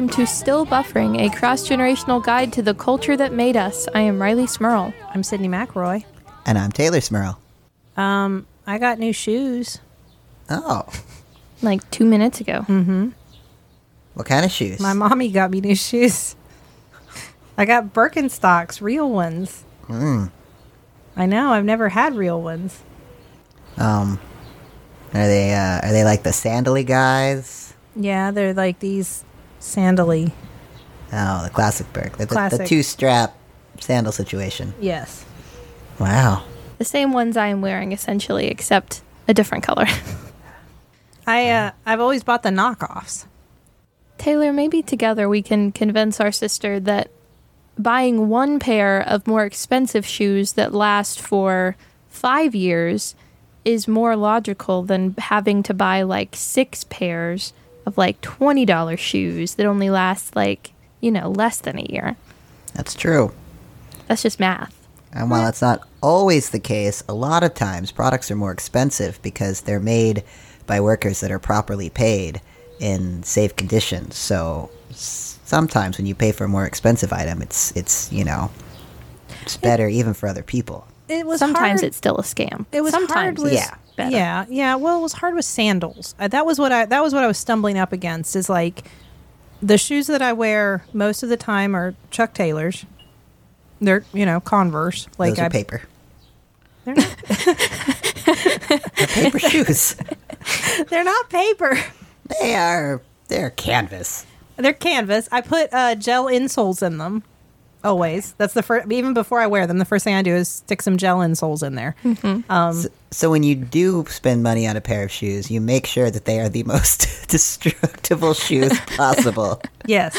Hello and welcome to Still Buffering, a cross generational guide to the culture that made us. I am Rileigh Smirl. I'm Sydnee McElroy. And I'm Teylor Smirl. Um, I got new shoes. Oh, Like two minutes ago. Mm hmm. What kind of shoes? My mommy got me new shoes. I got Birkenstocks, real ones. Mm. I know. I've never had real ones. Um, are they uh, are they like the sandally guys? Yeah, they're like these sandally. Oh, the classic Birk, the, the, Classic. two strap sandal situation. Yes. Wow. The same ones I am wearing, essentially, except a different color. I uh, I've always bought the knockoffs. Teylor, maybe together we can convince our sister that buying one pair of more expensive shoes that last for five years is more logical than having to buy like six pairs of like $20 shoes that only last like, you know, less than a year. That's true. That's just math. And while it's not always the case, a lot of times products are more expensive because they're made by workers that are properly paid in safe conditions. So sometimes when you pay for a more expensive item, it's it's you know it's better even for other people. It was Sometimes hard. it's still a scam. It was Sometimes hard with Yeah. better. yeah, yeah. Well, it was hard with sandals. Uh, that was what I that was what I was stumbling up against. Is like the shoes that I wear most of the time are Chuck Taylors. They're you know Converse. Like Those are I paper. they're not, They're paper shoes. they're not paper. They are they're canvas. They're canvas. I put uh, gel insoles in them. Always. That's the first. Even before I wear them, the first thing I do is stick some gel insoles in there. Um, So when you do spend money on a pair of shoes, you make sure that they are the most destructible shoes possible. Yes.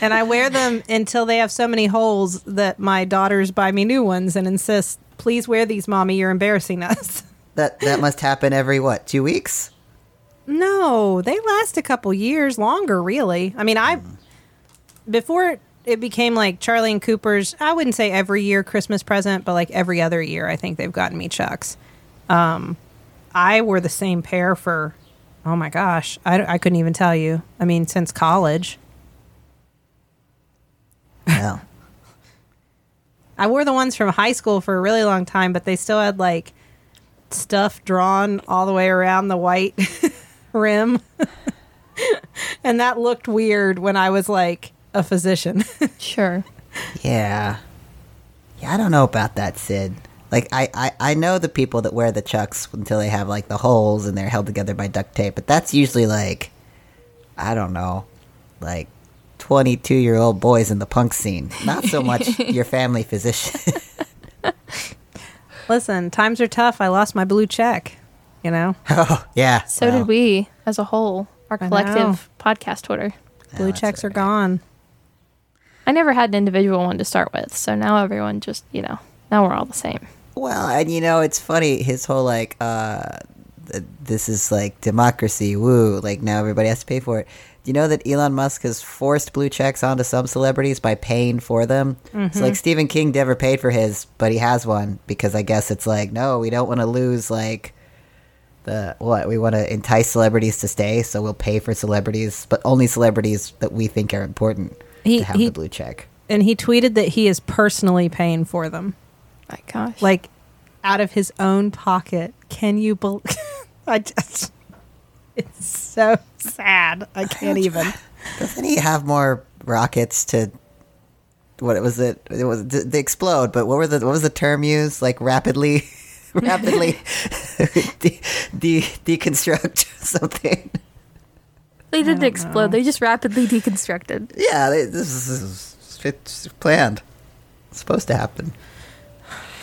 and I wear them until they have so many holes that my daughters buy me new ones and insist, "Please wear these, mommy. You're embarrassing us." That that must happen every what two weeks? No, they last a couple years longer, really. I mean, I before it became like Charlie and Cooper's. I wouldn't say every year Christmas present, but like every other year, I think they've gotten me Chucks. Um, I wore the same pair for oh my gosh, I, I couldn't even tell you. I mean, since college, Well, I wore the ones from high school for a really long time, but they still had like stuff drawn all the way around the white rim. and that looked weird when I was like a physician. Sure. yeah, yeah. I don't know about that, Sid. Like I, I, I know the people that wear the chucks until they have like the holes and they're held together by duct tape, but that's usually like, I don't know, like twenty-two year old boys in the punk scene. Not so much your family physician. Listen, times are tough. I lost my blue check, you know? oh yeah. So well, did we as a whole, our collective podcast Twitter. Blue that's checks are gone. I never had an individual one to start with, so now everyone just, you know, now we're all the same. Well, and you know, it's funny. His whole like, uh, th- this is like democracy, woo! Like now everybody has to pay for it. Do you know that Elon Musk has forced blue checks onto some celebrities by paying for them? It's like Stephen King never paid for his, but he has one because I guess it's like, no, we don't want to lose like the what we want to entice celebrities to stay, so we'll pay for celebrities, but only celebrities that we think are important He- to have he- the blue check. And he tweeted that he is personally paying for them, My gosh. like out of his own pocket. Can you believe? I just. It's so sad. I can't even. Doesn't he have more rockets to? What was it? It was to, to explode. But what were the what was the term used? Like rapidly, rapidly de, de, deconstruct something. They didn't explode, they just rapidly deconstructed. Yeah, they, this is it's planned. It's supposed to happen.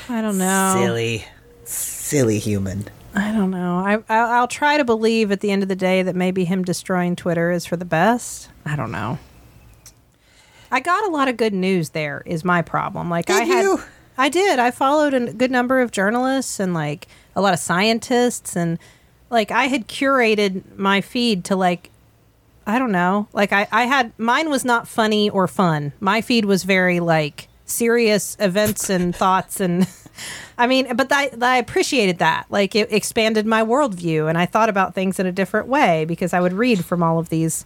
I don't know. Silly, silly human. I don't know. I, I I'll try to believe at the end of the day that maybe him destroying Twitter is for the best. I don't know. I got a lot of good news there. Is my problem. Like I had, you? I did. I followed a good number of journalists and like a lot of scientists and like I had curated my feed to like I don't know. Like I, I had mine was not funny or fun. My feed was very like serious events and thoughts and I mean, but I, I appreciated that. Like it expanded my worldview and I thought about things in a different way because I would read from all of these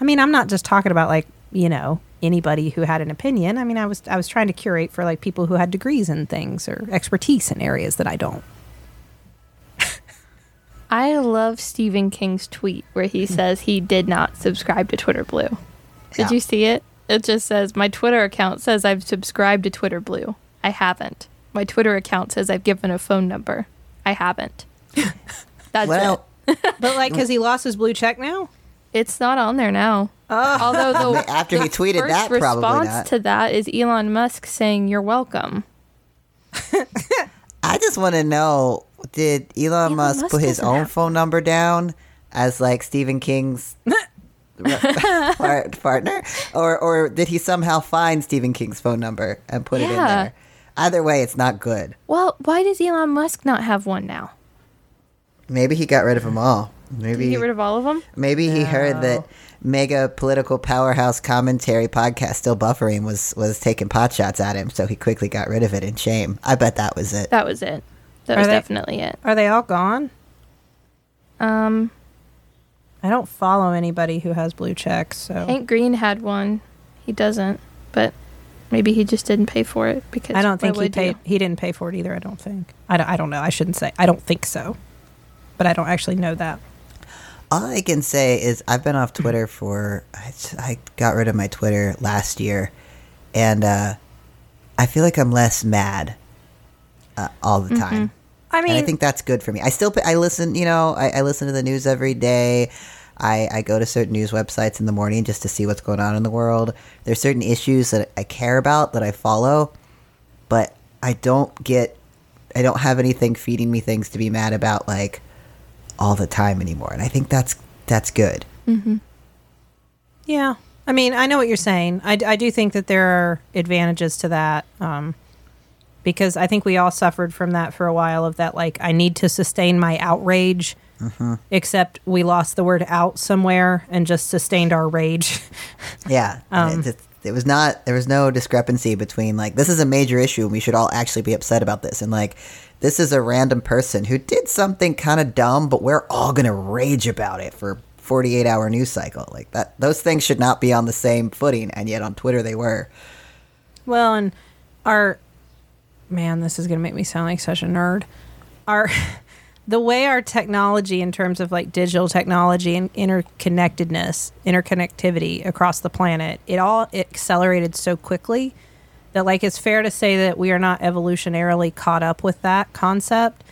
I mean, I'm not just talking about like you know anybody who had an opinion. I mean, I was I was trying to curate for like people who had degrees in things or expertise in areas that I don't. I love Stephen King's tweet where he hmm. says he did not subscribe to Twitter Blue. Did Yeah. you see it? It just says my Twitter account says I've subscribed to Twitter Blue. I haven't. My Twitter account says I've given a phone number. I haven't. That's well, it. But like, has he lost his blue check now? It's not on there now. Oh. Although the after he tweeted first that, probably response not. to that is Elon Musk saying you're welcome. I just want to know: Did Elon, Elon Musk, Musk put his own have- phone number down as like Stephen King's partner, or or did he somehow find Stephen King's phone number and put it in there? Either way, it's not good. Well, why does Elon Musk not have one now? Maybe he got rid of them all. Did Maybe he get rid of all of them? maybe he heard that mega political powerhouse commentary podcast still buffering was was taking pot shots at him, so he quickly got rid of it in shame. I bet that was it. That was it. That Are was they- definitely it. Are they all gone? Um, I don't follow anybody who has blue checks, so Hank Green had one. He doesn't, but maybe he just didn't pay for it because I don't think he paid. you? He didn't pay for it either. I don't think. I don't, I don't know. I shouldn't say. I don't think so, but I don't actually know that. All I can say is I've been off Twitter for I, I got rid of my Twitter last year, and uh, I feel like I'm less mad uh, all the time. I mean, and I think that's good for me. I still I listen, you know, I, I listen to the news every day. I, I go to certain news websites in the morning just to see what's going on in the world. There's certain issues that I care about that I follow, but I don't get I don't have anything feeding me things to be mad about like all the time anymore. And I think that's that's good. Yeah. I mean, I know what you're saying. I, I do think that there are advantages to that um, because I think we all suffered from that for a while of that, like, I need to sustain my outrage, mm-hmm. except we lost the word out somewhere and just sustained our rage. Yeah. Um, it, it, it was not there was no discrepancy between like this is a major issue and we should all actually be upset about this and like this is a random person who did something kind of dumb but we're all going to rage about it for 48 hour news cycle. Like that those things should not be on the same footing and yet on Twitter they were. Well, and our man, this is going to make me sound like such a nerd. Our the way our technology in terms of like digital technology and interconnectedness, interconnectivity across the planet, it all accelerated so quickly that like it's fair to say that we are not evolutionarily caught up with that concept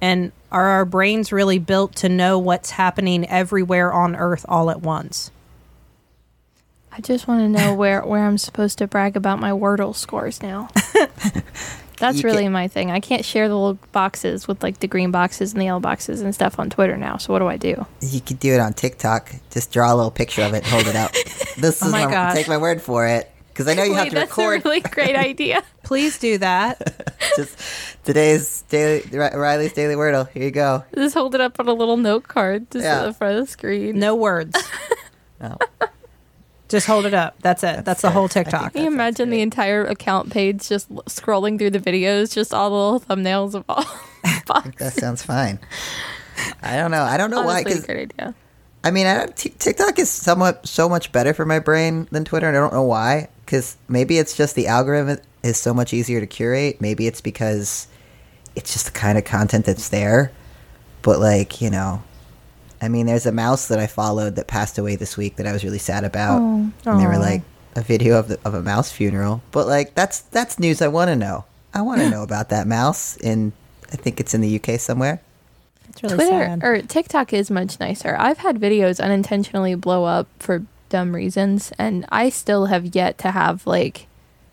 and are our brains really built to know what's happening everywhere on earth all at once? I just want to know where where I'm supposed to brag about my Wordle scores now. That's really can- my thing. I can't share the little boxes with like the green boxes and the yellow boxes and stuff on Twitter now. So what do I do? You could do it on TikTok. Just draw a little picture of it, and hold it up. This is oh my my, gosh. take my word for it because I know you have Wait, to that's record a really great idea. Please do that. just today's daily Rileigh's daily wordle. Here you go. Just hold it up on a little note card just Yeah. at the front of the screen. No words. No. Just hold it up. That's it. That's, the it. whole TikTok. Can you That sounds imagine the entire account page just scrolling through the videos, just all the little thumbnails of all That sounds fine. I don't know. I don't know why. Honestly, a 'cause- great idea. I mean, I, T- TikTok is somewhat so much better for my brain than Twitter, and I don't know why. Because maybe it's just the algorithm is so much easier to curate. Maybe it's because it's just the kind of content that's there. But like, you know, I mean, there's a mouse that I followed that passed away this week that I was really sad about, Oh. and they were like a video of the, of a mouse funeral. But like, that's that's news I want to know. I want to know about that mouse in. I think it's in the UK somewhere. It's really Twitter sad. or TikTok is much nicer. I've had videos unintentionally blow up for dumb reasons, and I still have yet to have like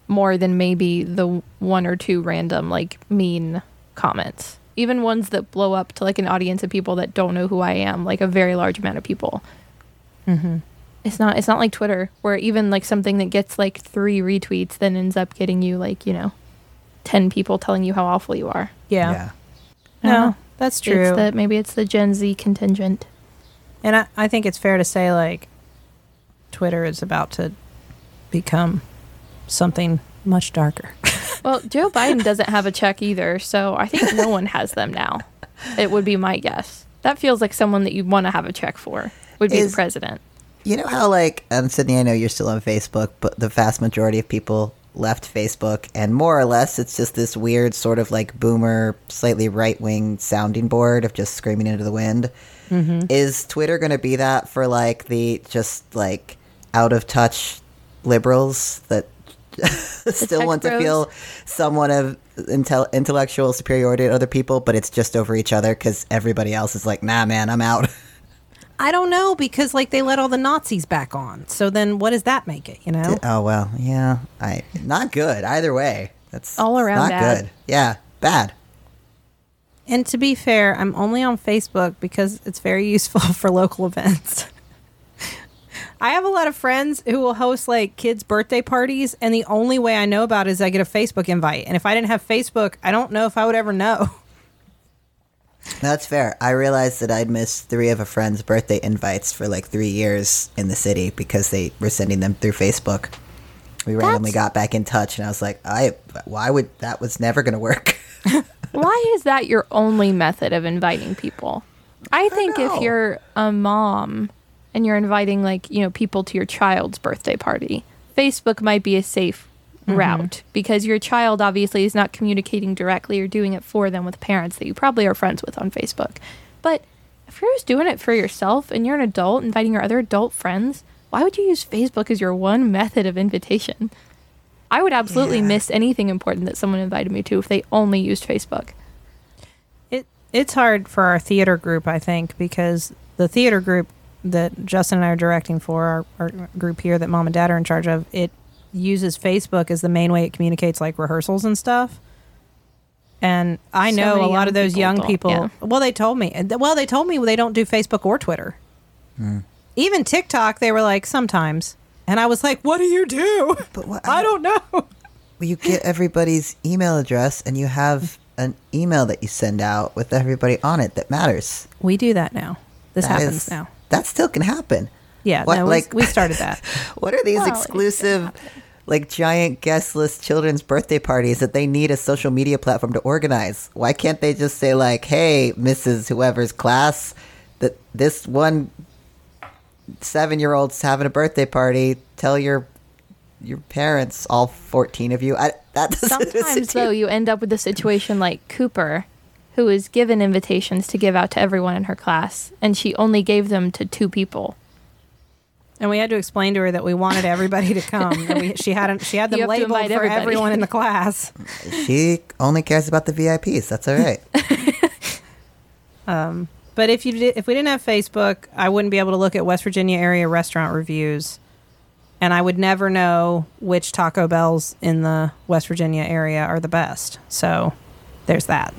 more than maybe the one or two random like mean comments. Even ones that blow up to like an audience of people that don't know who I am, like a very large amount of people. Mm-hmm. It's not. It's not like Twitter, where even like something that gets like three retweets then ends up getting you like you know, ten people telling you how awful you are. Yeah. I don't No, know. that's true. It's the maybe it's the Gen Z contingent. and I, I think it's fair to say, like, Twitter is about to become something much darker. Well, Joe Biden doesn't have a check either, so I think no one has them now. It would be my guess. That feels like someone that you'd want to have a check for. Would be Is- the president. You know how like um, Sydnee, I know you're still on Facebook, but the vast majority of people left Facebook, and more or less, it's just this weird sort of like boomer, slightly right wing sounding board of just screaming into the wind. Is Twitter going to be that for like the just like out of touch liberals that still want to feel somewhat of intel- intellectual superiority to other people, but it's just over each other because everybody else is like, nah, man, I'm out. I don't know because like they let all the Nazis back on. So then what does that make it? You know? Oh well, yeah. I not good either way. That's All around not bad. good. Yeah, bad. And to be fair, I'm only on Facebook because it's very useful for local events. I have a lot of friends who will host like kids' birthday parties, and the only way I know about it is I get a Facebook invite. And if I didn't have Facebook, I don't know if I would ever know. That's fair. I realized that I'd missed three of a friend's birthday invites for like three years in the city because they were sending them through Facebook. We randomly got back in touch, and I was like, "I why would that was never going to work." Why is that your only method of inviting people? I think know. if you're a mom and you're inviting like, you know, people to your child's birthday party, Facebook might be a safe mm-hmm. route because your child obviously is not communicating directly or doing it for them with parents that you probably are friends with on Facebook. But if you're just doing it for yourself and you're an adult inviting your other adult friends, why would you use Facebook as your one method of invitation? I would absolutely Yeah. miss anything important that someone invited me to if they only used Facebook. It it's hard for our theater group, I think, because the theater group that Justin and I are directing for, our, our group here that mom and dad are in charge of, it uses Facebook as the main way it communicates like rehearsals and stuff. And I So know a lot of those people young people. yeah. Well, they told me. Well, they told me they don't do Facebook or Twitter. Mm. Even TikTok, they were like sometimes, and I was like, "What do you do?" But what- I don't know. Well, you get everybody's email address, and you have an email that you send out with everybody on it that matters. We do that now. This That happens is- now. That still can happen. Yeah, What, no, like- we started that. What are these Well, exclusive, like giant guest list children's birthday parties that they need a social media platform to organize? Why can't they just say like, "Hey, Mrs. Whoever's class, that this one seven-year-old's having a birthday party. Tell your your parents, all fourteen of you." I, that Sometimes, though, you end up with a situation like Cooper, who was given invitations to give out to everyone in her class, and she only gave them to two people. And we had to explain to her that we wanted everybody to come. And we, she hadn't. She had them You have to labeled for everybody. everyone in the class. she only cares about the VIPs. That's all right. Um, but if you did, if we didn't have Facebook, I wouldn't be able to look at West Virginia area restaurant reviews, and I would never know which Taco Bells in the West Virginia area are the best. So there's that.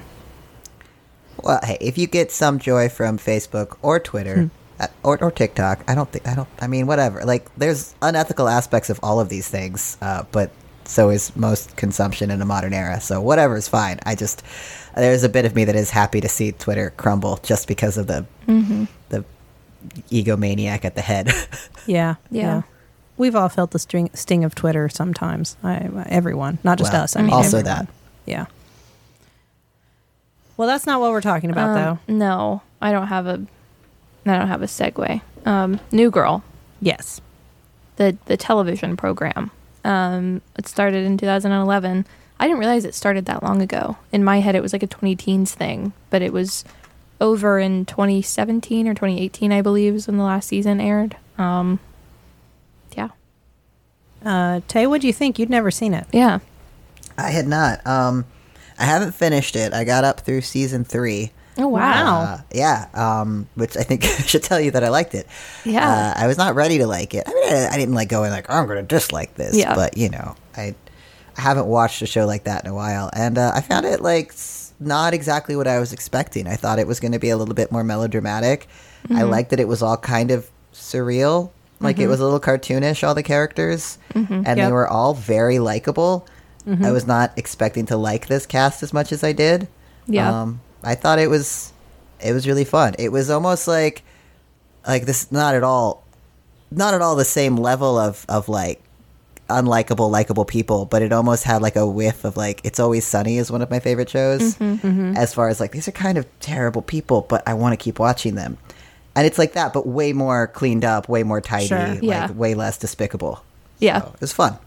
Well, hey, if you get some joy from Facebook or Twitter uh, or, or TikTok, I don't think I don't. I mean, whatever. Like, there's unethical aspects of all of these things, uh, but so is most consumption in a modern era. So whatever is fine. I just there's a bit of me that is happy to see Twitter crumble just because of the the egomaniac at the head. Yeah, Yeah. We've all felt the string, sting of Twitter sometimes. I, everyone, not just Well, us. I mean, also everyone. that. Yeah. Well, that's not what we're talking about, Um, though. No, I don't have a, I don't have a segue. Um, New Girl, Yes. the the television program. Um, it started in 2011. I didn't realize it started that long ago. In my head, it was like a 20 teens thing, but it was over in 2017 or 2018, I believe, is when the last season aired. Um, yeah, Uh, Tay, what do you think? You'd never seen it. yeah. I had not. Um, I haven't finished it. I got up through season three. Oh Wow. Uh, yeah, um, which I think should tell you that I liked it. Yeah. uh, I was not ready to like it. I mean, I, I didn't like going like, oh, I'm going to dislike this. Yeah. but you know, I, I haven't watched a show like that in a while, and uh, I found it like not exactly what I was expecting. I thought it was going to be a little bit more melodramatic. I liked that it was all kind of surreal, like it was a little cartoonish. All the characters, and they were all very likable. I mm-hmm. was not expecting to like this cast as much as I did. Yeah. Um, I thought it was it was really fun. It was almost like like this not at all not at all the same level of of like unlikable likable people, but it almost had like a whiff of like It's Always Sunny is one of my favorite shows. Mm-hmm, mm-hmm. As far as like these are kind of terrible people, but I want to keep watching them. and it's like that, but way more cleaned up, way more tidy, Sure. like way less despicable. Yeah. So, it was fun.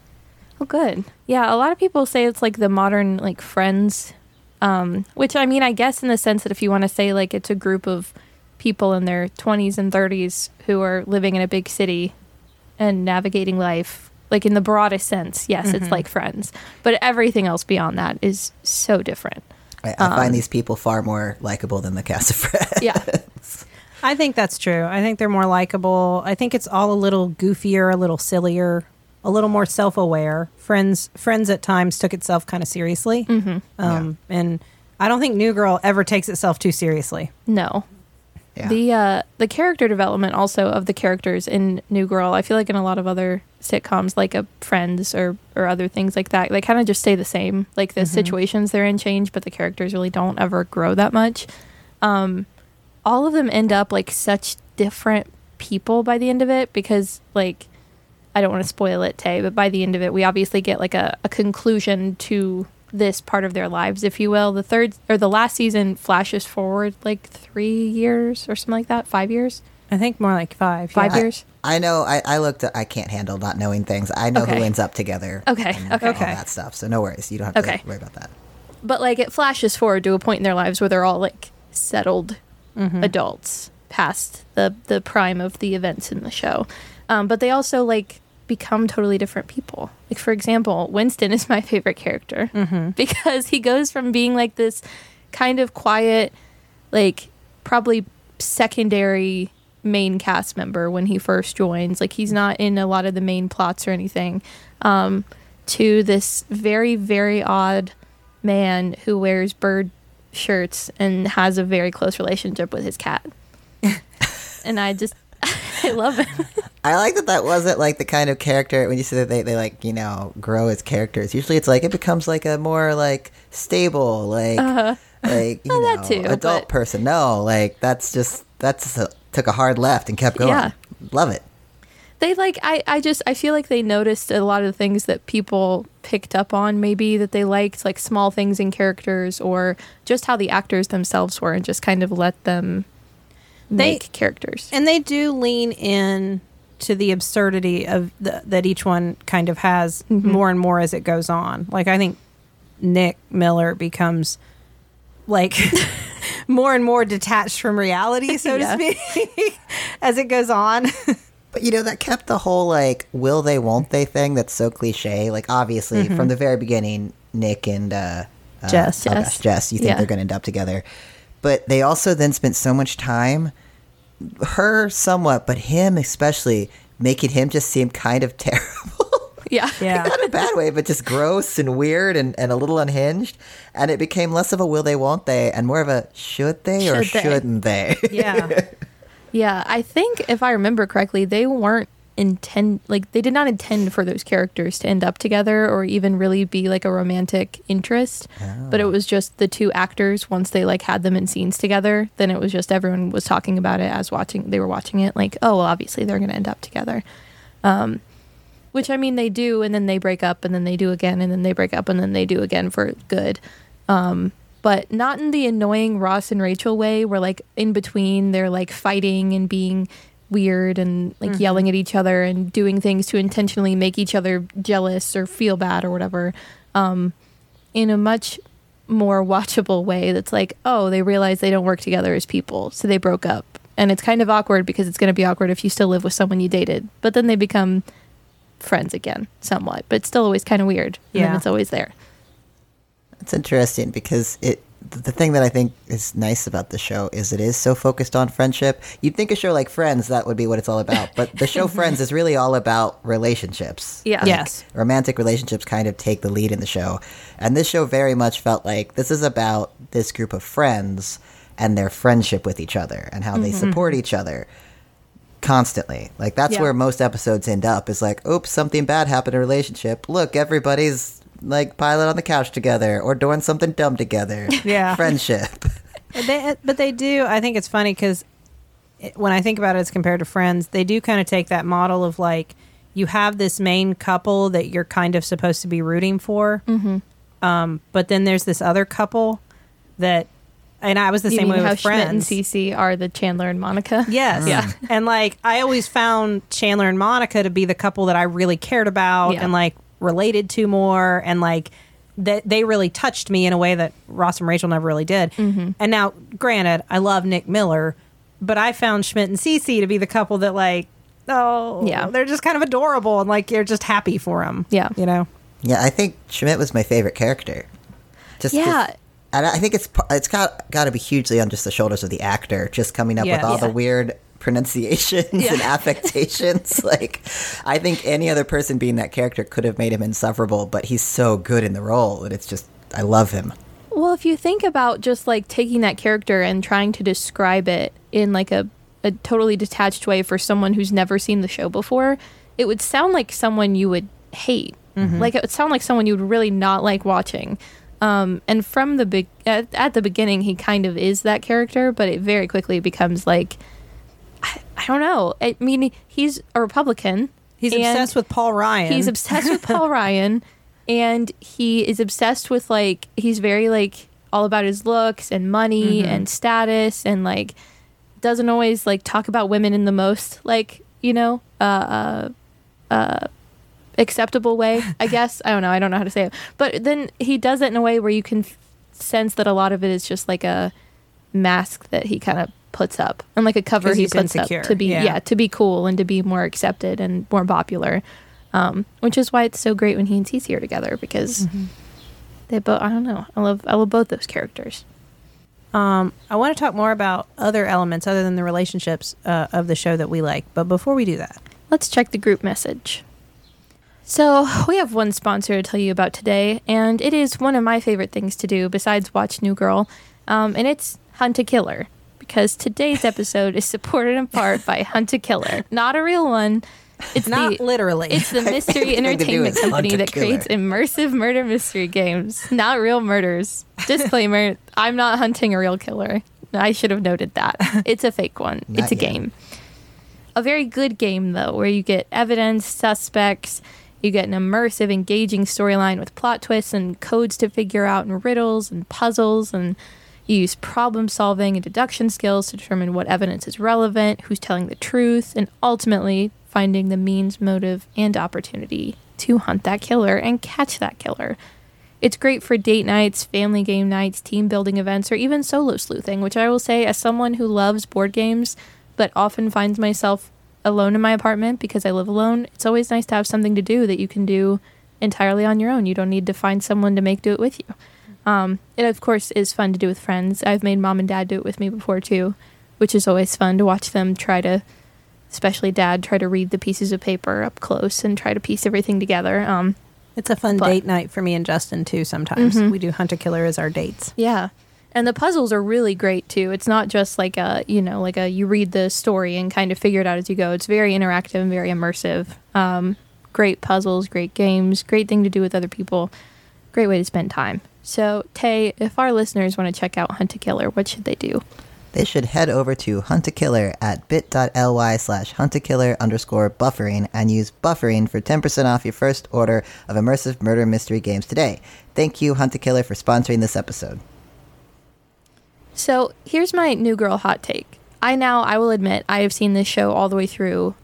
Oh, good. Yeah, a lot of people say it's like the modern like Friends, um, which I mean, I guess in the sense that if you want to say like it's a group of people in their 20s and 30s who are living in a big city and navigating life, like in the broadest sense, yes, it's like Friends. But everything else beyond that is so different. I, I Um, find these people far more likable than the cast of Friends. Yeah. I think that's true. I think they're more likable. I think it's all a little goofier, a little sillier, a little more self-aware. Friends, Friends at times took itself kind of seriously, mm-hmm. um, and I don't think New Girl ever takes itself too seriously. No. Yeah. The uh, the character development also of the characters in New Girl, I feel like in a lot of other sitcoms like a Friends or or other things like that, they kind of just stay the same. Like the situations they're in change, but the characters really don't ever grow that much. Um, all of them end up like such different people by the end of it because like I don't want to spoil it, Tay, but by the end of it, we obviously get like a, a conclusion to this part of their lives, if you will. The third or the last season flashes forward like three years or something like that, five years, I think more like five. five yeah. years. I know. I, I looked. I can't handle not knowing things. I know Okay. who ends up together. Okay, and okay. All Okay. that stuff. So no worries. You don't have to Okay. worry about that. But like it flashes forward to a point in their lives where they're all like settled Mm-hmm. adults past the the prime of the events in the show. Um, but they also like become totally different people. Like for example, Winston is my favorite character Mm-hmm. because he goes from being like this kind of quiet, like probably secondary main cast member when he first joins. Like he's not in a lot of the main plots or anything. Um, to this very very odd man who wears bird shirts and has a very close relationship with his cat. and I just I love it. I like that that wasn't like the kind of character when you say that they, they like you know grow as characters. Usually it's like it becomes like a more like stable like like you Well, know Uh-huh. too, adult but- person. No, like that's just that's a, took a hard left and kept going. Yeah. Love it. they like I, I just I feel like they noticed a lot of the things that people picked up on maybe that they liked like small things in characters or just how the actors themselves were and just kind of let them They- make characters. and they do lean in to the absurdity of the, that each one kind of has Mm-hmm. more and more as it goes on. Like I think Nick Miller becomes like more and more detached from reality, so Yeah. to speak, as it goes on. But you know that kept the whole like will they won't they thing that's so cliche. Like obviously Mm-hmm. from the very beginning, Nick and uh, uh, Jess. oh Jess. gosh, Jess, you think Yeah. they're going to end up together, but they also then spent so much time, her somewhat, but him especially, making him just seem kind of terrible. yeah. yeah. Not in a bad way, but just gross and weird and, and a little unhinged. And it became less of a will they, won't they, and more of a should they or they? shouldn't they? Yeah. Yeah, I think if I remember correctly, they weren't intend like they did not intend for those characters to end up together or even really be like a romantic interest. But it was just the two actors once they like had them in scenes together, then it was just everyone was talking about it as watching they were watching it like, oh, well obviously they're going to end up together. Um which I mean they do and then they break up and then they do again and then they break up and then they do again for good Um, but not in the annoying Ross and Rachel way where like in between they're like fighting and being weird and like yelling at each other and doing things to intentionally make each other jealous or feel bad or whatever um in a much more watchable way that's like oh they realize they don't work together as people so they broke up. And it's kind of awkward because it's going to be awkward if you still live with someone you dated but then they become friends again somewhat but it's still always kind of weird and Yeah. it's always there. It's interesting because it the thing that I think is nice about the show is it is so focused on friendship. You'd think a show like Friends that would be what it's all about, but the show Friends is really all about relationships. Yeah. Yes. Romantic relationships kind of take the lead in the show. And this show very much felt like this is about this group of friends and their friendship with each other and how they mm-hmm. support each other constantly. Like that's Yeah. where most episodes end up is like, oops, something bad happened in a relationship. Look, everybody's like pilot on the couch together or doing something dumb together. Yeah. Friendship. But they, but they do. I think it's funny because when I think about it as compared to Friends, they do kind of take that model of like you have this main couple that you're kind of supposed to be rooting for, mm-hmm. um, but then there's this other couple that and I was the You same mean way how with Schmidt and friends. Cece are the Chandler and Monica? Yes. Yeah. And like I always found Chandler and Monica to be the couple that I really cared about Yeah. and like related to more and like that they really touched me in a way that Ross and Rachel never really did. Mm-hmm. And now, granted, I love Nick Miller, but I found Schmidt and Cece to be the couple that like oh Yeah. they're just kind of adorable and like you're just happy for them. Yeah. You know. Yeah, I think Schmidt was my favorite character. Just 'cause- Yeah. and I think it's it's got got to be hugely on just the shoulders of the actor, just coming up Yes. with all the weird pronunciations and affectations. like, I think any other person being that character could have made him insufferable, but he's so good in the role, and it's just I love him. Well, if you think about just like taking that character and trying to describe it in like a, a totally detached way for someone who's never seen the show before, it would sound like someone you would hate. Like it would sound like someone you would really not like watching. Um, and from the big at, at the beginning, he kind of is that character, but it very quickly becomes like I, I don't know. I mean, he's a Republican. He's obsessed with Paul Ryan. He's obsessed with Paul Ryan, and he is obsessed with like he's very like all about his looks and money and status, and like doesn't always like talk about women in the most like you know uh uh, uh acceptable way. I guess I don't know. I don't know how to say it, but then he does it in a way where you can f- sense that a lot of it is just like a mask that he kind of puts up and like a cover he puts insecure, up to be yeah. yeah. to be cool and to be more accepted and more popular um, which is why it's so great when he and Cece are together because Mm-hmm. they both I don't know I love I love both those characters Um, I want to talk more about other elements other than the relationships uh, of the show that we like. But before we do that, let's check the group message so we have one sponsor to tell you about today and it is one of my favorite things to do besides watch New Girl um, and it's Hunt a Killer because today's episode is supported in part by Hunt a Killer not a real one it's not the literally. It's the mystery Anything to do entertainment company that creates immersive murder mystery games, not real murders. Disclaimer I'm not hunting a real killer. I should have noted that. It's a fake one, it's a yet. game. A very good game, though, where you get evidence, suspects, you get an immersive, engaging storyline with plot twists and codes to figure out, and riddles and puzzles, and you use problem solving and deduction skills to determine what evidence is relevant, who's telling the truth, and ultimately finding the means, motive, and opportunity to hunt that killer and catch that killer. It's great for date nights, family game nights, team building events, or even solo sleuthing, which I will say, as someone who loves board games but often finds myself alone in my apartment because I live alone, it's always nice to have something to do that you can do entirely on your own. You don't need to find someone to make do it with you. Um, it, of course, is fun to do with friends. I've made mom and dad do it with me before, too, which is always fun to watch them try to, especially dad, try to read the pieces of paper up close and try to piece everything together. Um, it's a fun but- date night for me and Justin too. Sometimes Mhm. we do hunt a killer as our dates. Yeah. And the puzzles are really great too. It's not just like a, you know, like a you read the story and kind of figure it out as you go. It's very interactive and very immersive. Um, great puzzles, great games, great thing to do with other people. Great way to spend time. So, Tay, if our listeners want to check out Hunt a Killer, what should they do? They should head over to Huntakiller at bit.ly slash huntakiller underscore buffering and use buffering for 10% off your first order of immersive murder mystery games today. Thank you, Hunt a Killer, for sponsoring this episode. So here's my new girl hot take. I now, I will admit, I have seen this show all the way through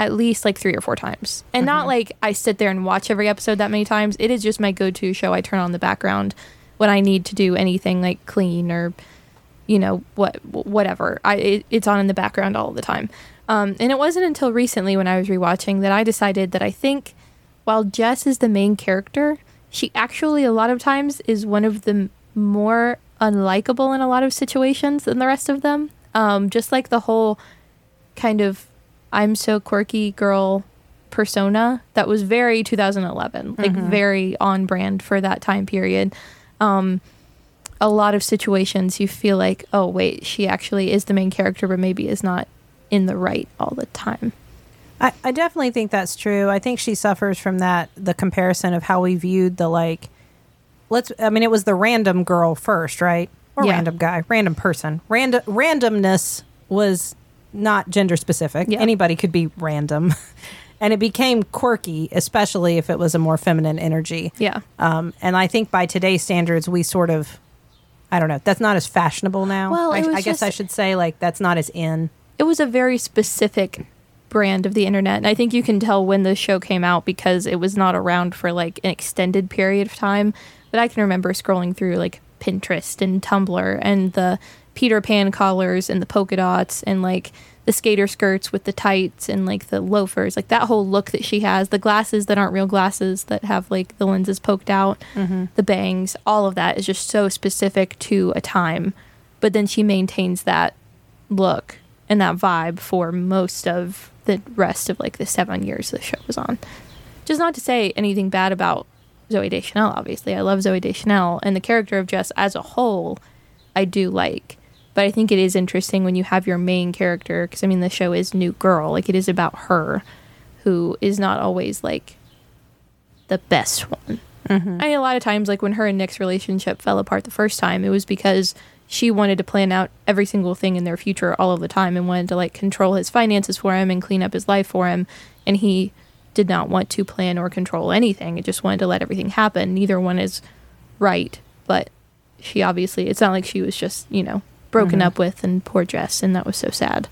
at least like three or four times. And not like I sit there and watch every episode that many times. It is just my go to show I turn on the background when I need to do anything like clean or, you know, what whatever. I it, It's on in the background all the time. Um, and it wasn't until recently when I was rewatching that I decided that I think while Jess is the main character, she actually a lot of times is one of the more unlikable in a lot of situations than the rest of them. Um, just like the whole kind of I'm so quirky girl persona that was very 2011, like very on brand for that time period. Um, a lot of situations you feel like, oh wait, she actually is the main character, but maybe is not in the right all the time. I, I definitely think that's true. I think she suffers from that the comparison of how we viewed the like let's I mean it was the random girl first, right? Or Yeah. random guy, random person. Random randomness was not gender specific. Yeah. Anybody could be random. and it became quirky, especially if it was a more feminine energy. Yeah. Um, and I think by today's standards, we sort of I don't know. That's not as fashionable now. Well, I, I guess I should say like that's not as in. it was a very specific brand of the internet and i think you can tell when the show came out because it was not around for like an extended period of time but i can remember scrolling through like pinterest and tumblr and the peter pan collars and the polka dots and like the skater skirts with the tights and like the loafers like that whole look that she has the glasses that aren't real glasses that have like the lenses poked out mm-hmm. the bangs all of that is just so specific to a time but then she maintains that look and that vibe for most of the rest of like the seven years the show was on. Just not to say anything bad about Zooey Deschanel, obviously. I love Zooey Deschanel and the character of Jess as a whole, I do like. But I think it is interesting when you have your main character, because I mean, the show is New Girl. Like, it is about her, who is not always like the best one. Mm-hmm. I mean, a lot of times, like when her and Nick's relationship fell apart the first time, it was because she wanted to plan out every single thing in their future all of the time and wanted to like control his finances for him and clean up his life for him. And he did not want to plan or control anything. It just wanted to let everything happen. Neither one is right, but she obviously, it's not like she was just, you know, broken up with and poor Jess, and that was so sad.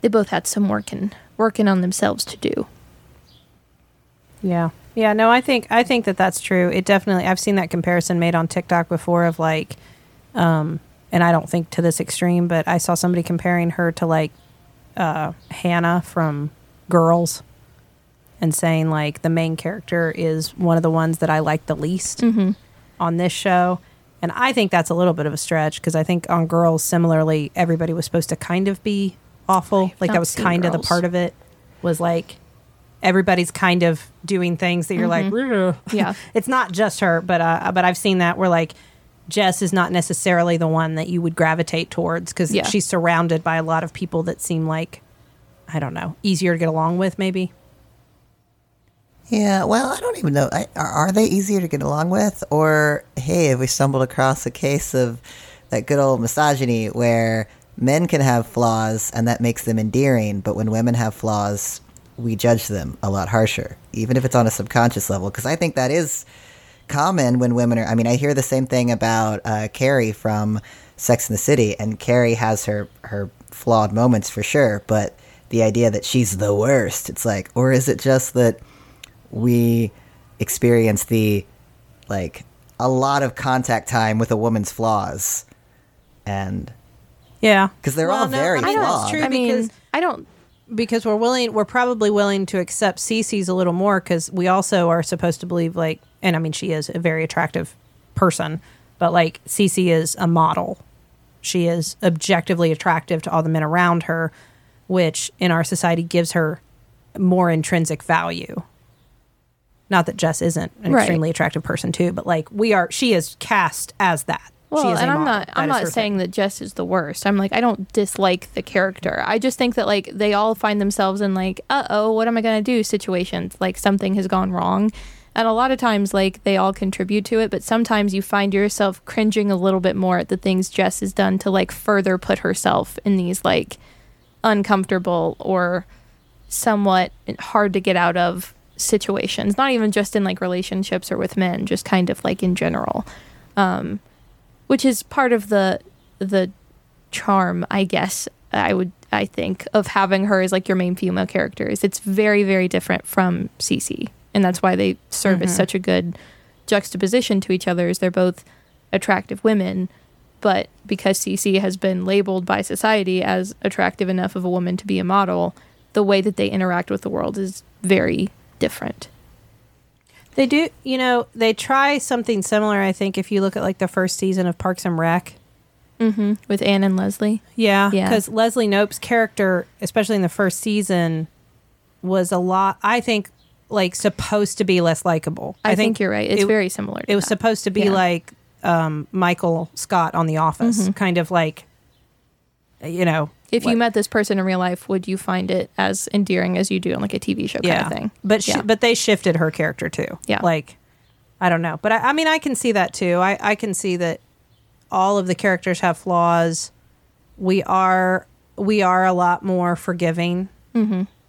They both had some working working on themselves to do. Yeah. Yeah, no, I think I think that that's true. It definitely I've seen that comparison made on TikTok before of like um and I don't think to this extreme, but I saw somebody comparing her to like uh Hannah from Girls and saying like the main character is one of the ones that I like the least on this show. And I think that's a little bit of a stretch because I think on Girls similarly everybody was supposed to kind of be awful. Like that was kind of the part of it was like everybody's kind of doing things that you're like, "Ugh." Yeah. it's not just her, but uh, but I've seen that where like Jess is not necessarily the one that you would gravitate towards because Yeah. she's surrounded by a lot of people that seem like I don't know easier to get along with, maybe. Yeah, well, I don't even know. I, are, they easier to get along with? Or, hey, have we stumbled across a case of that good old misogyny where men can have flaws and that makes them endearing, but when women have flaws, we judge them a lot harsher, even if it's on a subconscious level? Because I think that is common when women are. I mean, I hear the same thing about uh, Carrie from Sex in the City, and Carrie has her her flawed moments for sure, but the idea that she's the worst, it's like, or is it just that we experience the like a lot of contact time with a woman's flaws, and yeah, because they're all very I mean, flawed. that's true I mean, because I don't because we're willing we're probably willing to accept Cece's a little more because we also are supposed to believe like and I mean she is a very attractive person but like Cece is a model. She is objectively attractive to all the men around her which in our society gives her more intrinsic value not that Jess isn't an Right. extremely attractive person too but like we are she is cast as that she Well, and I'm not. That I'm not saying thing. that Jess is the worst. I'm like, I don't dislike the character. I just think that like they all find themselves in like, uh oh, what am I gonna do? Situations like something has gone wrong, and a lot of times like they all contribute to it, but sometimes you find yourself cringing a little bit more at the things Jess has done to like further put herself in these like uncomfortable or somewhat hard to get out of situations. Not even just in like relationships or with men, just kind of like in general. Um, which is part of the the charm, I guess. I would I think of having her as like your main female characters. It's very very different from Cece, and that's why they serve as such a good juxtaposition to each other. Is they're both attractive women, but because Cece has been labeled by society as attractive enough of a woman to be a model, the way that they interact with the world is very different. They do, you know, they try something similar. I think if you look at like the first season of Parks and Rec, hmm With Anne and Leslie, yeah, Yeah. because Leslie Knope's character, especially in the first season, was a lot. I think like supposed to be less likable. I, think, you're right. It's it- very similar. To It was that. supposed to be Yeah. like um, Michael Scott on The Office, kind of like, you know, If you met this person in real life, would you find it as endearing as you do on like a TV show kind yeah, of thing? But she, Yeah. but they shifted her character too. Yeah. like I don't know, but I, I mean, I can see that too. I I can see that all of the characters have flaws. We are we are a lot more forgiving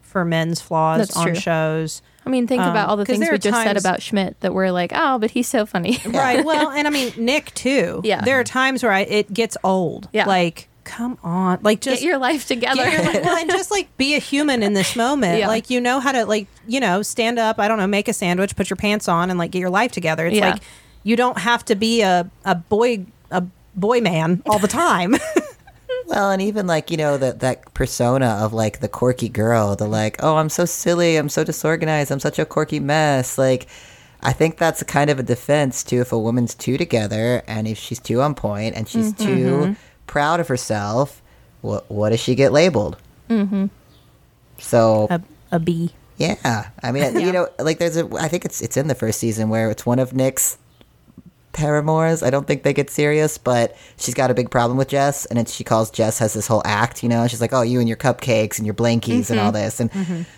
for men's flaws That's on true. shows. I mean, think Um, about all the things we just said about Schmidt that we're like, oh, but he's so funny. Right. Well, and I mean Nick too. Yeah. There are times where I, it gets old. Yeah. Like, come on. Like just Get your life together. Your li- well, and just like be a human in this moment. Yeah. Like you know how to like you know stand up. I don't know, make a sandwich, put your pants on, and like get your life together. It's Yeah. like you don't have to be a a boy a boy man all the time. Well, and even like you know that that persona of like the quirky girl, the like, oh, I'm so silly, I'm so disorganized, I'm such a quirky mess. Like, I think that's kind of a defense too. If a woman's too together, and if she's too on point, and she's mm-hmm. too mm-hmm. Proud of herself, what what does she get labeled? Mm-hmm. So a a bee. yeah, I mean, you know, like there's a. I think it's it's in the first season where it's one of Nick's paramours. I don't think they get serious, but she's got a big problem with Jess, and it's, she calls Jess has this whole act. You know, she's like, "Oh, you and your cupcakes and your blankies and all this," and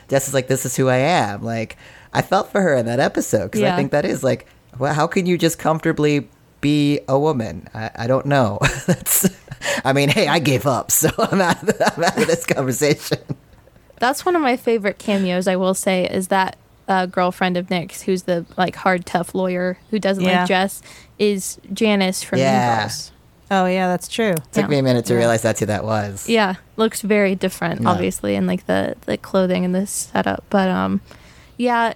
Jess is like, "This is who I am." Like, I felt for her in that episode because I think that is like, well, how can you just comfortably be a woman? I, I don't know. That's. I mean, hey, I gave up, so I'm out. Of, I'm out of this conversation. That's one of my favorite cameos. I will say is that uh, girlfriend of Nick's, who's the like hard, tough lawyer who doesn't Yeah. like Jess, is Janice from Yeah. Mean Girls. Oh yeah, that's true. It Took Yeah. me a minute to Yeah. realize that's who that was. Yeah, looks very different, Yeah. obviously, and like the the clothing and the setup. But um, yeah,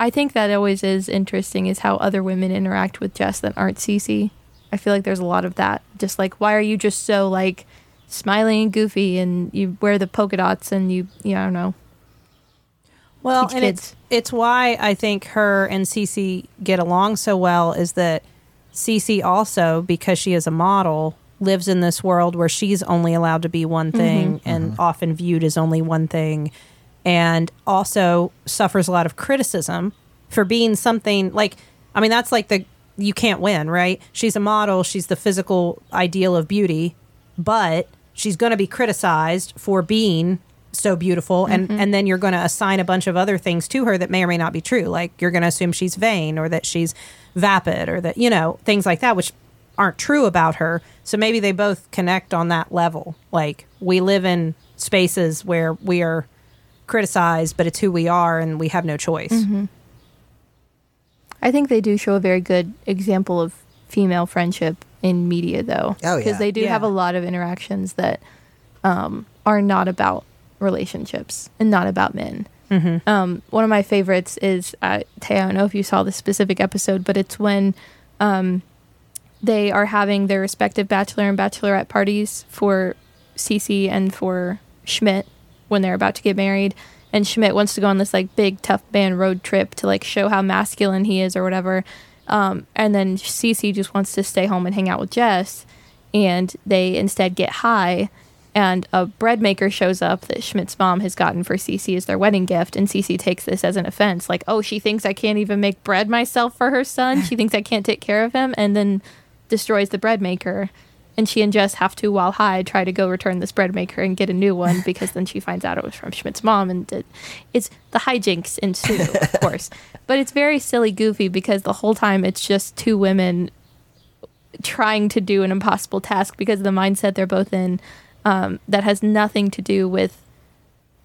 I think that always is interesting is how other women interact with Jess that aren't Cece. I feel like there's a lot of that. Just like, why are you just so like smiling and goofy, and you wear the polka dots, and you, you know, I don't know. Well, Teach and it's it's why I think her and Cece get along so well is that Cece also, because she is a model, lives in this world where she's only allowed to be one mm-hmm. thing and mm-hmm. often viewed as only one thing, and also suffers a lot of criticism for being something like I mean that's like the you can't win, right? She's a model, she's the physical ideal of beauty, but she's going to be criticized for being so beautiful and mm-hmm. and then you're going to assign a bunch of other things to her that may or may not be true. Like you're going to assume she's vain or that she's vapid or that you know things like that which aren't true about her. So maybe they both connect on that level. Like we live in spaces where we are criticized but it's who we are and we have no choice I think they do show a very good example of female friendship in media, though. Oh, Because they do Yeah. have a lot of interactions that um, are not about relationships and not about men. Um, one of my favorites is, uh, Tay, I don't know if you saw this specific episode, but it's when um, they are having their respective bachelor and bachelorette parties for Cece and for Schmidt when they're about to get married. And Schmidt wants to go on this like big tough band road trip to like show how masculine he is or whatever. Um, and then Cece just wants to stay home and hang out with Jess. And they instead get high. And a bread maker shows up that Schmidt's mom has gotten for Cece as their wedding gift. And Cece takes this as an offense. Like, oh, she thinks I can't even make bread myself for her son. She thinks I can't take care of him. And then destroys the bread maker. And she and Jess have to, while high, try to go return this bread maker and get a new one because then she finds out it was from Schmidt's mom. And it, it's the hijinks ensue, of course. But it's very silly, goofy because the whole time it's just two women trying to do an impossible task because of the mindset they're both in um, that has nothing to do with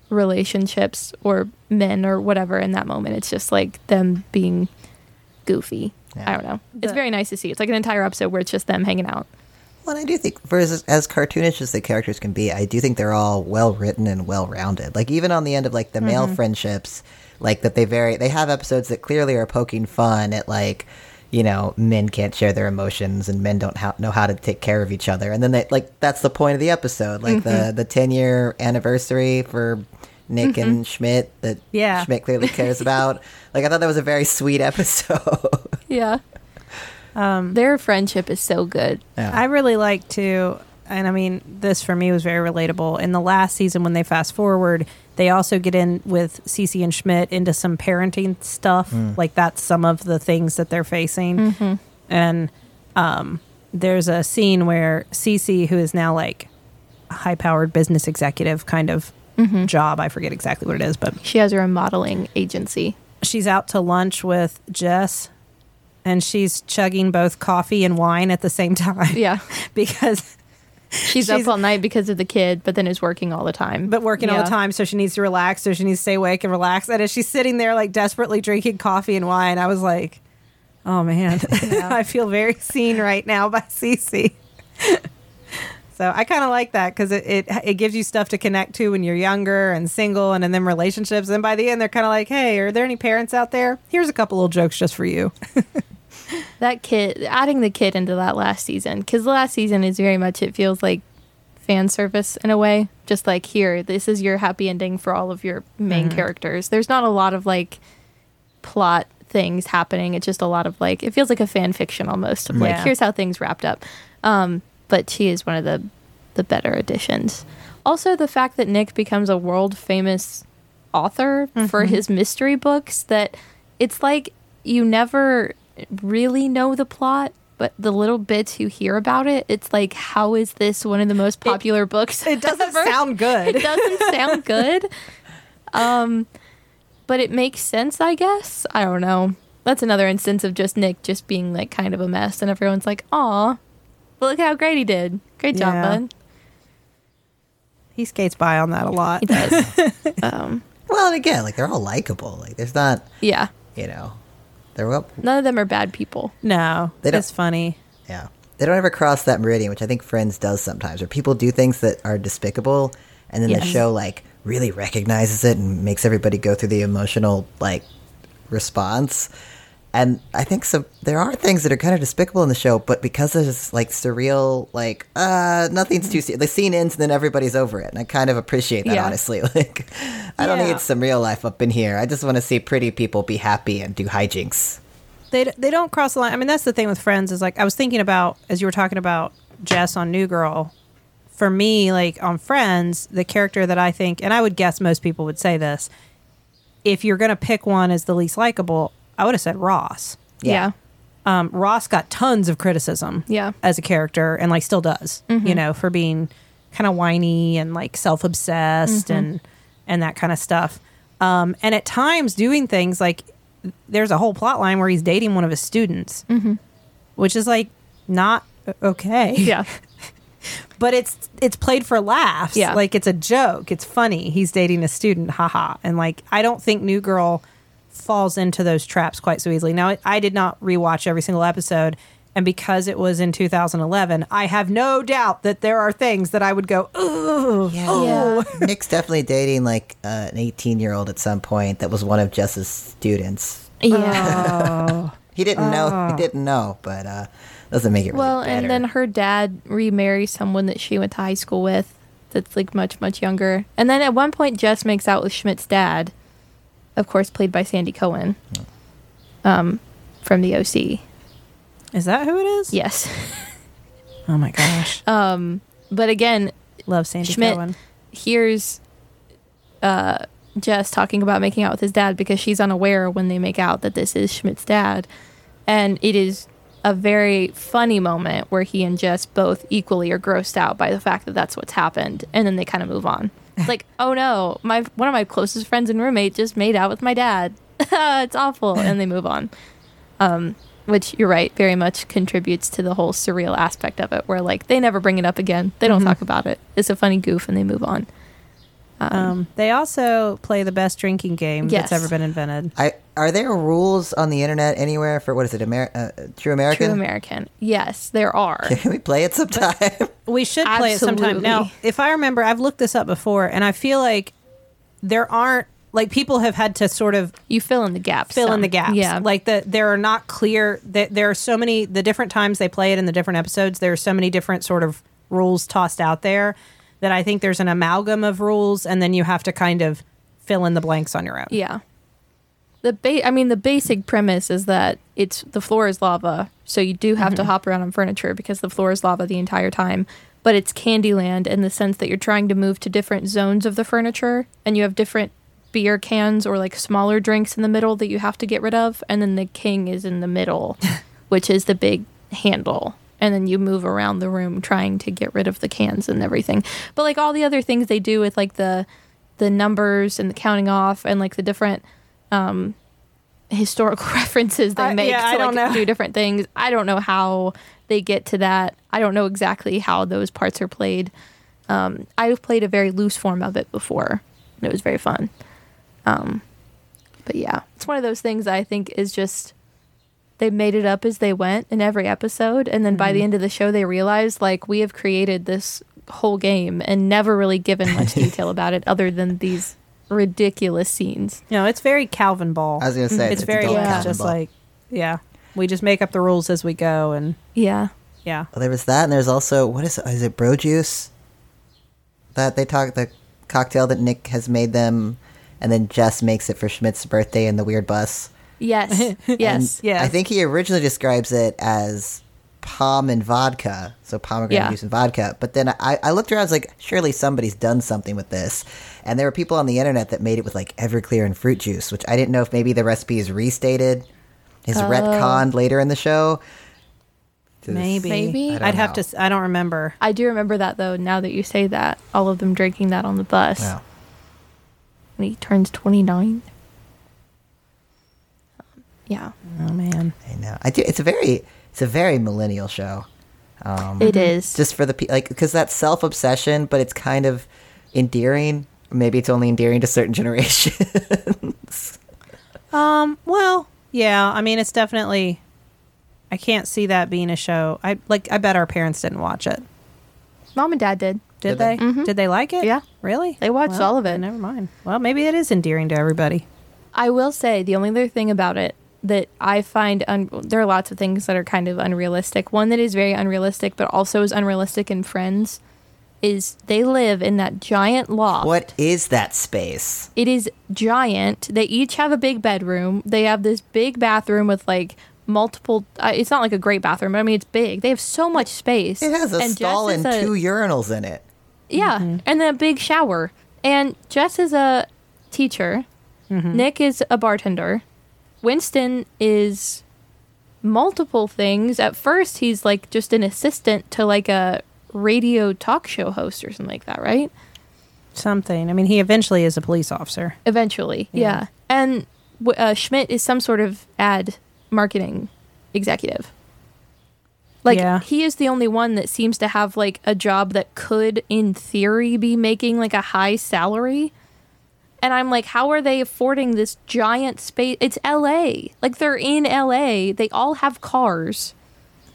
relationships or men or whatever in that moment. It's just like them being goofy. Yeah. I don't know. It's The- very nice to see. It's like an entire episode where it's just them hanging out. Well, I do think, for as, as cartoonish as the characters can be, I do think they're all well written and well rounded. Like even on the end of like the male mm-hmm. friendships, like that they vary. They have episodes that clearly are poking fun at like, you know, men can't share their emotions and men don't ha- know how to take care of each other. And then they like that's the point of the episode, like the mm-hmm. the ten year anniversary for Nick mm-hmm. and Schmidt that Yeah. Schmidt clearly cares about. like I thought that was a very sweet episode. Yeah. Um, Their friendship is so good. yeah. I really like to, and I mean, this for me was very relatable. In the last season, when they fast forward, they also get in with Cece and Schmidt into some parenting stuff. Like that's some of the things that they're facing. And um, there's a scene where Cece, who is now like a high powered business executive kind of job, I forget exactly what it is, but She has her own modeling agency. she's out to lunch with Jess. And she's chugging both coffee and wine at the same time Yeah. because She's, up all night because of the kid, but then is working all the time. but working all the time, so she needs to relax, so she needs to stay awake and relax. And as she's sitting there, like desperately drinking coffee and wine, I was like, "Oh man, I feel very seen right now by Cece." so I kind of like that because it, it it gives you stuff to connect to when you're younger and single, and in them relationships. And by the end, they're kind of like, "Hey, are there any parents out there? Here's a couple little jokes just for you." That kid, adding the kid into that last season, because the last season is very much, it feels like fan service in a way. Just like, here, this is your happy ending for all of your main Mm-hmm. characters. There's not a lot of like plot things happening. It's just a lot of like, it feels like a fan fiction almost of like, here's how things wrapped up. Um, but she is one of the the better additions. Also, the fact that Nick becomes a world famous author for his mystery books that it's like you never really know the plot, but the little bits you hear about it, it's like, how is this one of the most popular books? It doesn't ever? sound good. It doesn't sound good. Um, but it makes sense, I guess. I don't know. That's another instance of just Nick just being like kind of a mess, and everyone's like, "Aw, but look how great he did. Great job, Yeah. bud." he skates by on that a lot. He does. um, Well, and again, like they're all likable. Like there's not, yeah, you know, they're well, none of them are bad people. No, They don't- it's funny. yeah. They don't ever cross that meridian, which I think Friends does sometimes, where people do things that are despicable, and then the show like really recognizes it and makes everybody go through the emotional like response. And I think some there are things that are kind of despicable in the show, but because there's like surreal, like uh, nothing's too serious. The scene ends and then everybody's over it, and I kind of appreciate that Yeah. honestly. Like, I don't Yeah. need some real life up in here. I just want to see pretty people be happy and do hijinks. they they don't cross the line. I mean, that's the thing with Friends is like I was thinking about as you were talking about Jess on New Girl. For me, like on Friends, the character that I think, and I would guess most people would say this, if you're going to pick one as the least likable, I would have said Ross. Yeah, Um, Ross got tons of criticism, Yeah. as a character, and like still does, you know, for being kind of whiny and like self obsessed and and that kind of stuff. Um, and at times doing things like there's a whole plot line where he's dating one of his students, which is like not okay. yeah, but it's it's played for laughs. Yeah. like it's a joke. It's funny. He's dating a student, haha. And like I don't think New Girl falls into those traps quite so easily. Now I did not rewatch every single episode. And because it was in 2011, I have no doubt that there are things that I would go, ooh, Yeah. Nick's definitely dating like uh, an 18 year old at some point that was one of Jess's students. yeah. He didn't know. He didn't know, but uh, doesn't make it really well, better. and then her dad remarries someone that she went to high school with. That's like much much younger. And then at one point, Jess makes out with Schmidt's dad, of course, played by Sandy Cohen, um, from the OC. Is that who it is? Yes. Oh my gosh. Um, but again, Love Sandy Schmidt Cohen. here's uh, Jess talking about making out with his dad because she's unaware when they make out that this is Schmidt's dad. And it is a very funny moment where he and Jess both equally are grossed out by the fact that that's what's happened. And then they kind of move on. It's like, oh no, my one of my closest friends and roommate just made out with my dad. it's awful. And they move on. Um, which you're right, very much contributes to the whole surreal aspect of it, where like they never bring it up again. They don't talk about it. It's a funny goof and they move on. Um, they also play the best drinking game Yes. that's ever been invented. I, are there rules on the internet anywhere for what is it, Amer- uh, True American? True American. Yes, there are. Can we play it sometime? We should play it sometime. Now, if I remember, I've looked this up before, and I feel like there aren't like people have had to sort of You fill in the gaps. fill in the gaps. Yeah. like the there are not clear. That there are so many the different times they play it in the different episodes. There are so many different sort of rules tossed out there that I think there's an amalgam of rules, and then you have to kind of fill in the blanks on your own. yeah. The ba- I mean, the basic premise is that it's the floor is lava, so you do have to Mm-hmm. hop around on furniture because the floor is lava the entire time. But it's Candyland in the sense that you're trying to move to different zones of the furniture, and you have different beer cans or like smaller drinks in the middle that you have to get rid of, and then the king is in the middle, which is the big handle. And then you move around the room trying to get rid of the cans and everything. But like all the other things they do with like the the numbers and the counting off and like the different um historical references they I- make yeah, I to don't like know. do different things. I don't know how they get to that. I don't know exactly how those parts are played. Um, I've played a very loose form of it before, and it was very fun. Um, but yeah, it's one of those things I think is just they made it up as they went in every episode, and then by the mm-hmm. end of the show, they realized like we have created this whole game and never really given much detail about it other than these ridiculous scenes. You know, it's very Calvinball. I was gonna say it's, very yeah, Calvin just Ball. like yeah. We just make up the rules as we go, and Yeah. yeah, Well, there was that, and there's also what is is it? Bro juice. That they talk the cocktail that Nick has made them, and then Jess makes it for Schmidt's birthday in the weird bus. Yes. yes. yeah. I think he originally describes it as palm and vodka, so pomegranate Yeah. juice and vodka. But then I, I looked around, I was like, surely somebody's done something with this. And there were people on the internet that made it with like Everclear and fruit juice, which I didn't know if maybe the recipe is restated, is oh. retconned later in the show. Maybe Maybe. I don't I'd have to. I don't remember. I do remember that though. Now that you say that, all of them drinking that on the bus Wow. when he turns twenty nine. Yeah, Oh man, I know. I do. It's a very, it's a very millennial show. Um, it is. just for the pe- like because that's self obsession, but it's kind of endearing. Maybe it's only endearing to certain generations. Um, well, yeah, I mean, it's definitely. I can't see that being a show. I like. I bet our parents didn't watch it. Mom and Dad did. Did, Did they? they? Did they like it? Yeah. Really? They watched Well, all of it. Never mind. Well, maybe it is endearing to everybody. I will say the only other thing about it that I find un- there are lots of things that are kind of unrealistic. One that is very unrealistic, but also is unrealistic in Friends, is they live in that giant loft. what is that space? It is giant. They each have a big bedroom. They have this big bathroom with like multiple. Uh, it's not like a great bathroom, but I mean it's big. They have so much space. It has a And stall Jess and a- two urinals in it. Yeah, and then a big shower. And Jess is a teacher. Nick is a bartender. Winston is multiple things. At first, he's like just an assistant to like a radio talk show host or something like that, right? Something. I mean, he eventually is a police officer. Eventually, yeah. Yeah. And uh, Schmidt is some sort of ad marketing executive. Like Yeah. he is the only one that seems to have like a job that could, in theory, be making like a high salary. And I'm like, how are they affording this giant space? It's L.A. Like they're in L.A. They all have cars.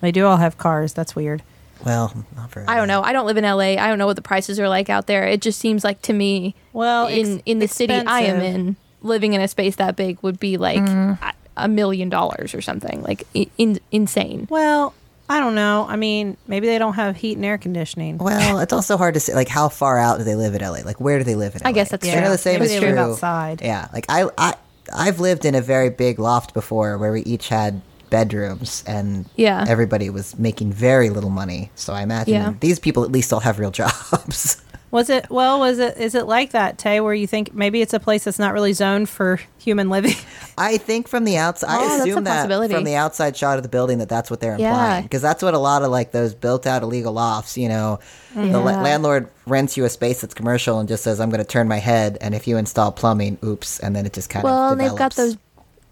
They do all have cars. That's weird. Well, not for I don't know. I don't live in L.A. I don't know what the prices are like out there. It just seems like to me Well, in ex- in the city I am in, living in a space that big would be like a- a million dollars or something, like in, insane. Well, I don't know. I mean, maybe they don't have heat and air conditioning. Well, it's also hard to say. Like, how far out do they live in LA? Like, where do they live in LA? I guess that's You true. know, the same Maybe is they true. live outside. Yeah, like I, I, I've lived in a very big loft before where we each had bedrooms, and Yeah. everybody was making very little money. So I imagine Yeah. these people at least all have real jobs. Was it well? Was it? Is it like that, Tay? Where you think maybe it's a place that's not really zoned for human living? I think from the outside, Oh, I that's a assume that possibility. from the outside shot of the building that that's what they're implying because that's what a lot of like those built out illegal lofts. You know, the la- landlord rents you a space that's commercial and just says, "I'm going to turn my head," and if you install plumbing, oops, and then it just kind Well, of and they've got develops.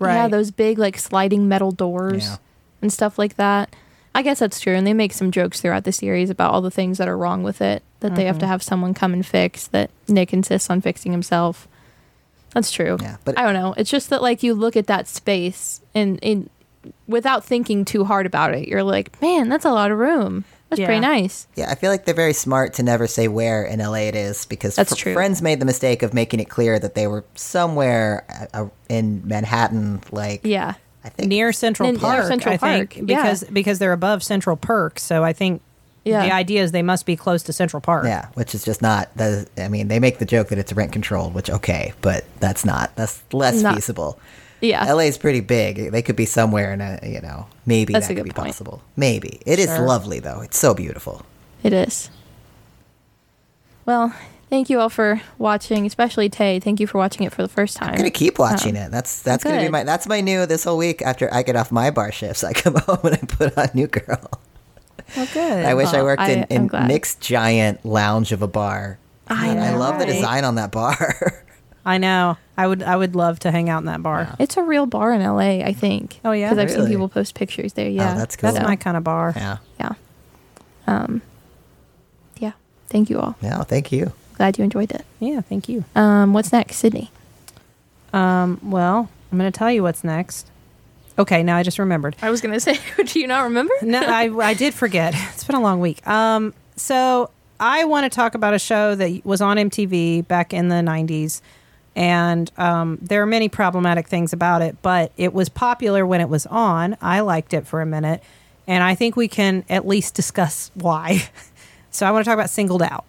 those, yeah, those big like sliding metal doors Yeah. and stuff like that. I guess that's true, and they make some jokes throughout the series about all the things that are wrong with it that they have to have someone come and fix. That Nick insists on fixing himself. That's true. Yeah, but- I don't know. It's just that like you look at that space and in without thinking too hard about it, you're like, man, that's a lot of room. That's pretty nice. Yeah, I feel like they're very smart to never say where in LA it is because That's Fr- true. Friends made the mistake of making it clear that they were somewhere uh, uh, in Manhattan, like Yeah. I think Near Central Near Park, Central I think, Park, yeah. because because they're above Central Perk. So I think Yeah. the idea is they must be close to Central Park. Yeah, which is just not. That, I mean, they make the joke that it's rent controlled, which okay, but that's not. That's less Not- feasible. Yeah. LA is pretty big. They could be somewhere in a, you know, maybe That's that a could good be point. possible. Maybe it is Sure. lovely though. It's so beautiful. It is. Well, thank you all for watching, especially Tay. Thank you for watching it for the first time. I'm gonna keep watching it. That's that's gonna be my that's my new this whole week after I get off my bar shifts. I come home and I put on New Girl. Well, good. I wish I Oh, worked I- in, I'm in glad. Nick's giant lounge of a bar. I God, I know, love the design on that bar. I know. I would. I would love to hang out in that bar. It's a real bar in LA, I think. Oh, yeah? because I've seen people post pictures there. Yeah, that's cool. That's So, my kind of bar. Yeah. yeah. Um, yeah. Thank you all. Yeah. Thank you. Glad you enjoyed it. Yeah. Thank you. Um, what's next, Sydnee? Um. Well, I'm going to tell you what's next. Okay. Now I just remembered. I was gonna say, do you not remember? no, I, I did forget. It's been a long week. Um, so I want to talk about a show that was on MTV back in the 90s. And um, there are many problematic things about it, but it was popular when it was on. I liked it for a minute. And I think we can at least discuss why. so I want to talk about Singled Out.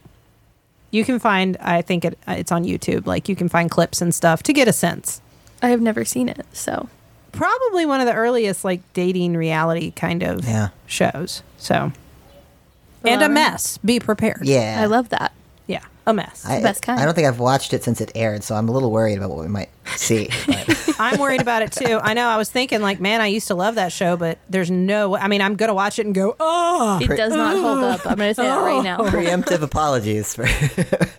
You can find, I think it, uh, it's on YouTube. Like you can find clips and stuff to get a sense I have never seen it, so probably one of the earliest like dating reality kind of Yeah. shows. So, and a mess. Be prepared. Yeah. I love that. Yeah, a mess. I, the best kind. I don't think I've watched it since it aired, so I'm a little worried about what we might see. I'm worried about it too. I know. I was thinking like, man, I used to love that show, but there's no. I mean, I'm gonna watch it and go, oh, It does not hold up. I'm gonna say that right oh. now. preemptive apologies for.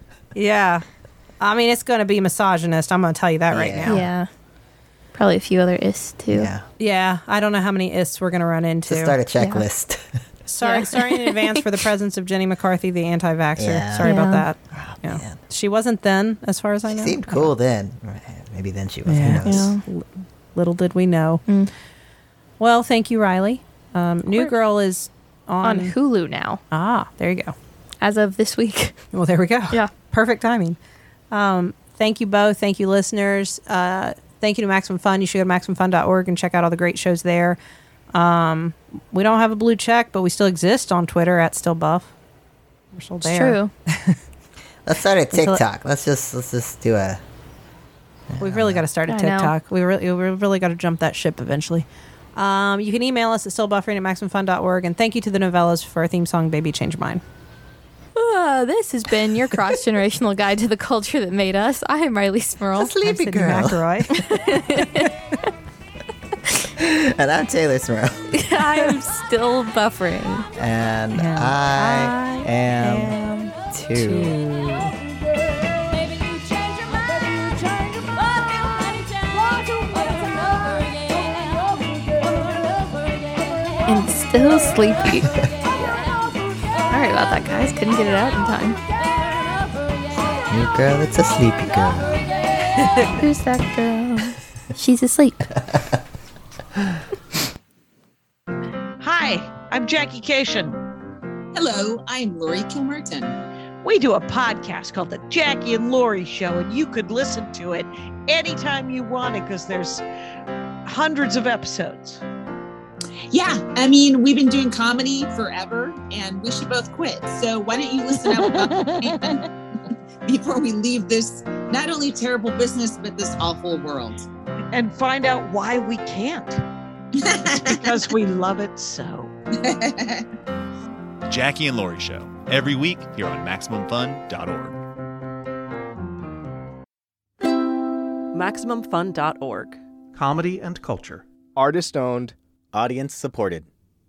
yeah. I mean, it's gonna be misogynist. I'm gonna tell you that right Yeah. now. Yeah, probably a few other is too. yeah. Yeah. I don't know how many ists we're gonna run into. To start a checklist. Sorry, Yeah. sorry in advance for the presence of Jenny McCarthy, the anti-vaxxer. Yeah. Sorry about Yeah. that. Yeah. man. She wasn't then, as far as I know. She know. seemed cool then. Maybe then she was. Yeah. Who knows? Yeah. Little did we know. Mm. Well, thank you, Rileigh. Um, New. Girl is on. On Hulu now, ah, there you go. as of this week. Well, there we go. Yeah. Perfect timing. Um, thank you both. Thank you, listeners. Uh, thank you to Maximum Fun. You should go to MaximumFun.org and check out all the great shows there. Um, we don't have a blue check, but we still exist on Twitter at Still Buff. We're still It's there. true. Let's start a TikTok. Let's just let's just do a. We've really got to start a I know. TikTok. We really, we really got to jump that ship eventually. Um, you can email us at stillbuffering at maximumfun.org. And thank you to the Nouvellas for our theme song, Baby Change Your Mind. Uh, this has been your cross generational guide to the culture that made us. I am Rileigh Smirl. A sleepy Sydnee girl. McElroy. And I'm Teylor Smirl. I am still buffering. And And I, I am am, too. Maybe you change your mind. You change your mind. Anytime. Want to over again. And still sleepy. Sorry about that, guys. Couldn't get it out in time. New girl, it's a sleepy girl. Who's that girl? She's asleep. Hi, I'm Jackie Kashian. Hello, I'm Laurie Kilmartin. We do a podcast called The Jackie and Laurie Show, and you could listen to it anytime you wanted because there's hundreds of episodes. Yeah, I mean, we've been doing comedy forever and we should both quit. So why don't you listen out before we leave this not only terrible business, but this awful world? And find out why we can't because we love it so. Jackie and Laurie Show, every week here on MaximumFun.org. MaximumFun.org. Comedy and culture. Artist owned. Audience supported.